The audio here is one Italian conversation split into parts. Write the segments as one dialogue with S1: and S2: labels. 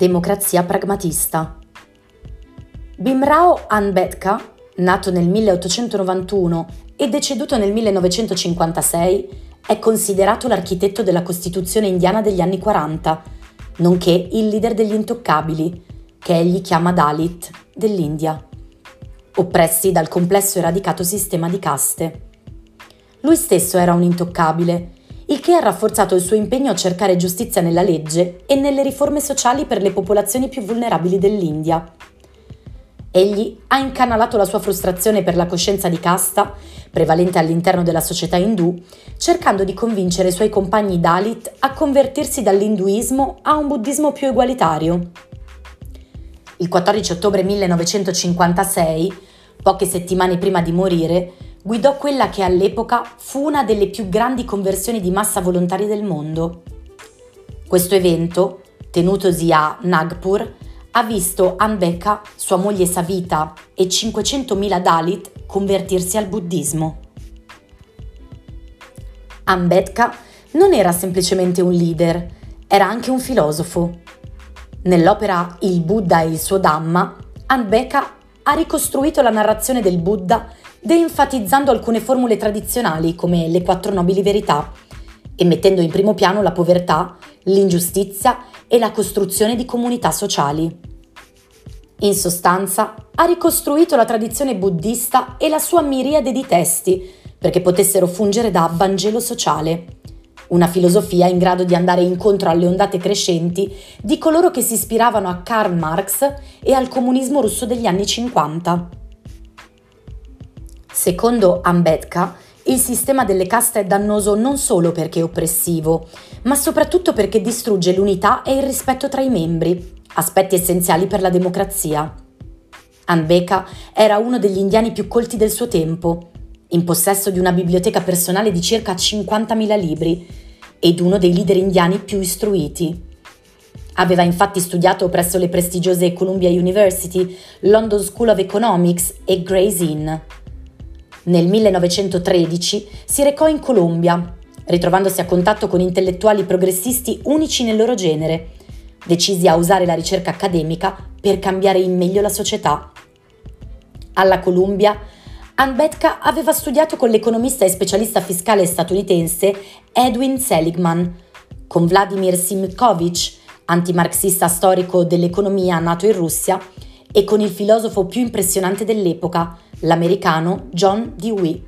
S1: Democrazia pragmatista. Bimrao Anbetka, nato nel 1891 e deceduto nel 1956, è considerato l'architetto della Costituzione indiana degli anni 40, nonché il leader degli intoccabili, che egli chiama Dalit, dell'India, oppressi dal complesso e radicato sistema di caste. Lui stesso era un intoccabile, il che ha rafforzato il suo impegno a cercare giustizia nella legge e nelle riforme sociali per le popolazioni più vulnerabili dell'India. Egli ha incanalato la sua frustrazione per la coscienza di casta, prevalente all'interno della società indù, cercando di convincere i suoi compagni Dalit a convertirsi dall'induismo a un buddismo più egualitario. Il 14 ottobre 1956, poche settimane prima di morire, guidò quella che all'epoca fu una delle più grandi conversioni di massa volontaria del mondo. Questo evento, tenutosi a Nagpur, ha visto Ambeka, sua moglie Savita e 500.000 Dalit convertirsi al buddismo. Ambedkar non era semplicemente un leader, era anche un filosofo. Nell'opera Il Buddha e il suo Dhamma, Ambedkar ha ricostruito la narrazione del Buddha de-enfatizzando alcune formule tradizionali come le quattro nobili verità e mettendo in primo piano la povertà, l'ingiustizia e la costruzione di comunità sociali. In sostanza, ha ricostruito la tradizione buddista e la sua miriade di testi perché potessero fungere da Vangelo sociale, una filosofia in grado di andare incontro alle ondate crescenti di coloro che si ispiravano a Karl Marx e al comunismo russo degli anni 50. Secondo Ambedkar, il sistema delle caste è dannoso non solo perché oppressivo, ma soprattutto perché distrugge l'unità e il rispetto tra i membri, aspetti essenziali per la democrazia. Ambeka era uno degli indiani più colti del suo tempo, in possesso di una biblioteca personale di circa 50.000 libri ed uno dei leader indiani più istruiti. Aveva infatti studiato presso le prestigiose Columbia University, London School of Economics e Gray's Inn. Nel 1913 si recò in Colombia, ritrovandosi a contatto con intellettuali progressisti unici nel loro genere, decisi a usare la ricerca accademica per cambiare in meglio la società. Alla Columbia, Anbetka aveva studiato con l'economista e specialista fiscale statunitense Edwin Seligman, con Vladimir Simkovich, antimarxista storico dell'economia nato in Russia, e con il filosofo più impressionante dell'epoca, l'americano John Dewey.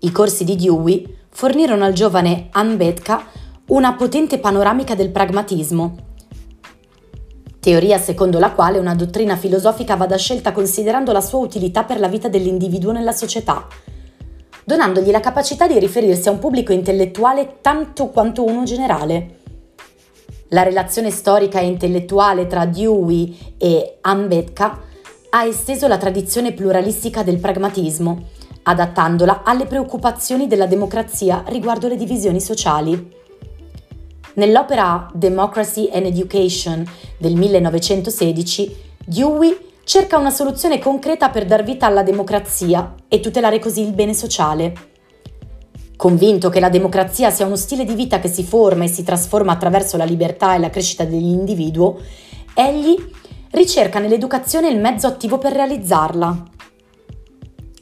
S1: I corsi di Dewey fornirono al giovane Anbetka una potente panoramica del pragmatismo, teoria secondo la quale una dottrina filosofica vada scelta considerando la sua utilità per la vita dell'individuo nella società, donandogli la capacità di riferirsi a un pubblico intellettuale tanto quanto uno generale. La relazione storica e intellettuale tra Dewey e Ambedkar ha esteso la tradizione pluralistica del pragmatismo, adattandola alle preoccupazioni della democrazia riguardo le divisioni sociali. Nell'opera Democracy and Education del 1916, Dewey cerca una soluzione concreta per dar vita alla democrazia e tutelare così il bene sociale. Convinto che la democrazia sia uno stile di vita che si forma e si trasforma attraverso la libertà e la crescita dell'individuo, egli ricerca nell'educazione il mezzo attivo per realizzarla.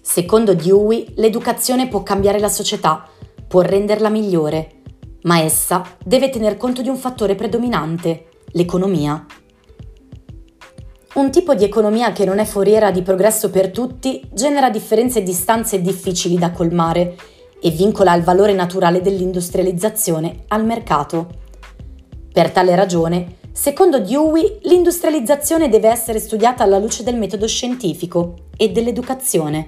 S1: Secondo Dewey, l'educazione può cambiare la società, può renderla migliore, ma essa deve tener conto di un fattore predominante, l'economia. Un tipo di economia che non è foriera di progresso per tutti genera differenze e distanze difficili da colmare e vincola il valore naturale dell'industrializzazione al mercato. Per tale ragione, secondo Dewey, l'industrializzazione deve essere studiata alla luce del metodo scientifico e dell'educazione,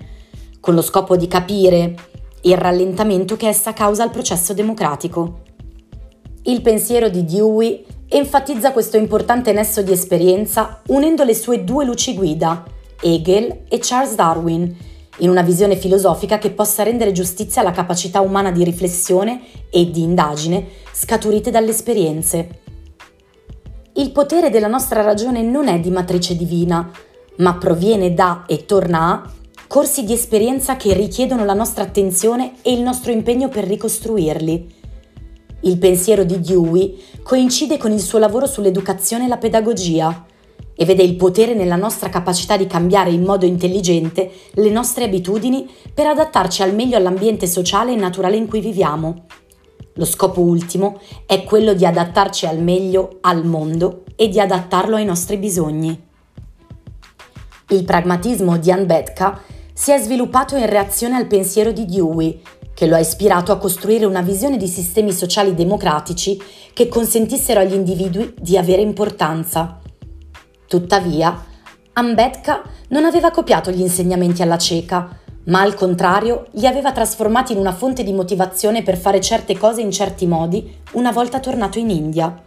S1: con lo scopo di capire il rallentamento che essa causa al processo democratico. Il pensiero di Dewey enfatizza questo importante nesso di esperienza unendo le sue due luci guida, Hegel e Charles Darwin, in una visione filosofica che possa rendere giustizia alla capacità umana di riflessione e di indagine scaturite dalle esperienze. Il potere della nostra ragione non è di matrice divina, ma proviene da e torna a corsi di esperienza che richiedono la nostra attenzione e il nostro impegno per ricostruirli. Il pensiero di Dewey coincide con il suo lavoro sull'educazione e la pedagogia e vede il potere nella nostra capacità di cambiare in modo intelligente le nostre abitudini per adattarci al meglio all'ambiente sociale e naturale in cui viviamo. Lo scopo ultimo è quello di adattarci al meglio al mondo e di adattarlo ai nostri bisogni. Il pragmatismo di Anbetka si è sviluppato in reazione al pensiero di Dewey, che lo ha ispirato a costruire una visione di sistemi sociali democratici che consentissero agli individui di avere importanza. Tuttavia, Ambedkar non aveva copiato gli insegnamenti alla cieca, ma al contrario li aveva trasformati in una fonte di motivazione per fare certe cose in certi modi una volta tornato in India.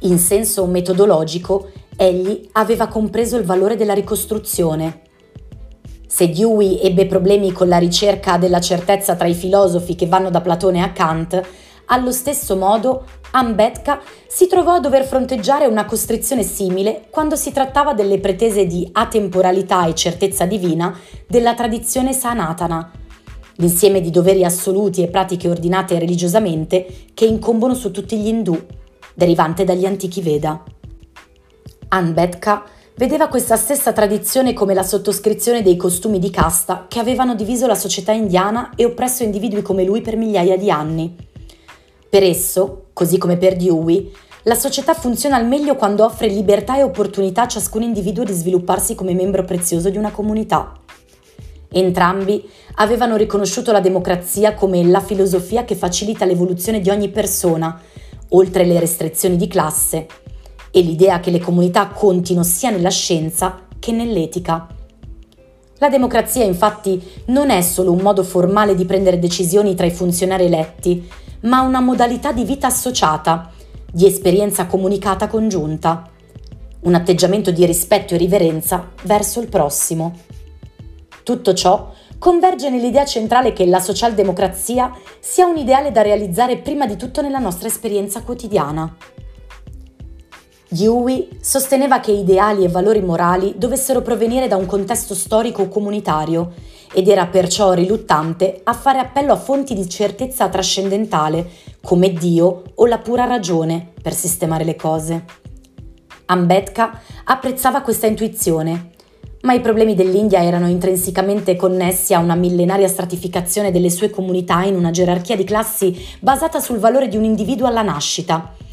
S1: In senso metodologico, egli aveva compreso il valore della ricostruzione. Se Dewey ebbe problemi con la ricerca della certezza tra i filosofi che vanno da Platone a Kant, allo stesso modo Ambedkar si trovò a dover fronteggiare una costrizione simile quando si trattava delle pretese di atemporalità e certezza divina della tradizione sanatana, l'insieme di doveri assoluti e pratiche ordinate religiosamente che incombono su tutti gli indù, derivante dagli antichi Veda. Ambedkar vedeva questa stessa tradizione come la sottoscrizione dei costumi di casta che avevano diviso la società indiana e oppresso individui come lui per migliaia di anni. Per esso, così come per Dewey, la società funziona al meglio quando offre libertà e opportunità a ciascun individuo di svilupparsi come membro prezioso di una comunità. Entrambi avevano riconosciuto la democrazia come la filosofia che facilita l'evoluzione di ogni persona, oltre le restrizioni di classe, e l'idea che le comunità contino sia nella scienza che nell'etica. La democrazia infatti non è solo un modo formale di prendere decisioni tra i funzionari eletti, ma una modalità di vita associata, di esperienza comunicata congiunta, un atteggiamento di rispetto e riverenza verso il prossimo. Tutto ciò converge nell'idea centrale che la socialdemocrazia sia un ideale da realizzare prima di tutto nella nostra esperienza quotidiana. Dewey sosteneva che ideali e valori morali dovessero provenire da un contesto storico comunitario ed era perciò riluttante a fare appello a fonti di certezza trascendentale come Dio o la pura ragione per sistemare le cose. Ambedkar apprezzava questa intuizione, ma i problemi dell'India erano intrinsecamente connessi a una millenaria stratificazione delle sue comunità in una gerarchia di classi basata sul valore di un individuo alla nascita –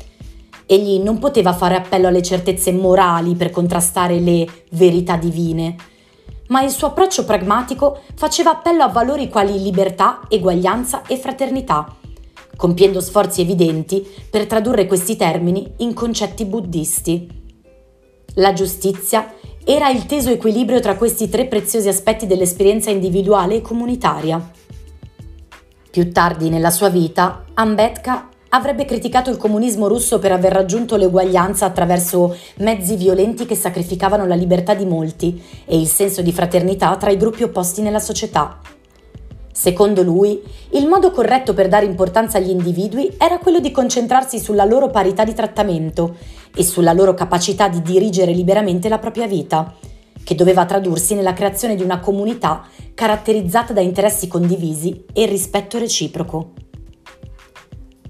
S1: Egli non poteva fare appello alle certezze morali per contrastare le verità divine, ma il suo approccio pragmatico faceva appello a valori quali libertà, eguaglianza e fraternità, compiendo sforzi evidenti per tradurre questi termini in concetti buddisti. La giustizia era il teso equilibrio tra questi tre preziosi aspetti dell'esperienza individuale e comunitaria. Più tardi nella sua vita, Ambedkar avrebbe criticato il comunismo russo per aver raggiunto l'eguaglianza attraverso mezzi violenti che sacrificavano la libertà di molti e il senso di fraternità tra i gruppi opposti nella società. Secondo lui, il modo corretto per dare importanza agli individui era quello di concentrarsi sulla loro parità di trattamento e sulla loro capacità di dirigere liberamente la propria vita, che doveva tradursi nella creazione di una comunità caratterizzata da interessi condivisi e rispetto reciproco.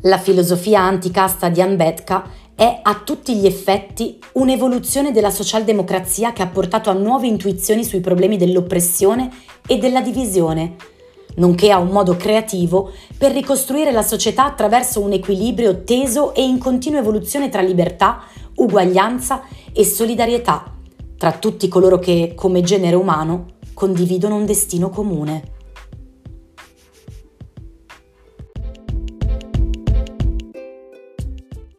S1: La filosofia anticasta di Ambedkar è a tutti gli effetti un'evoluzione della socialdemocrazia che ha portato a nuove intuizioni sui problemi dell'oppressione e della divisione, nonché a un modo creativo per ricostruire la società attraverso un equilibrio teso e in continua evoluzione tra libertà, uguaglianza e solidarietà, tra tutti coloro che, come genere umano, condividono un destino comune.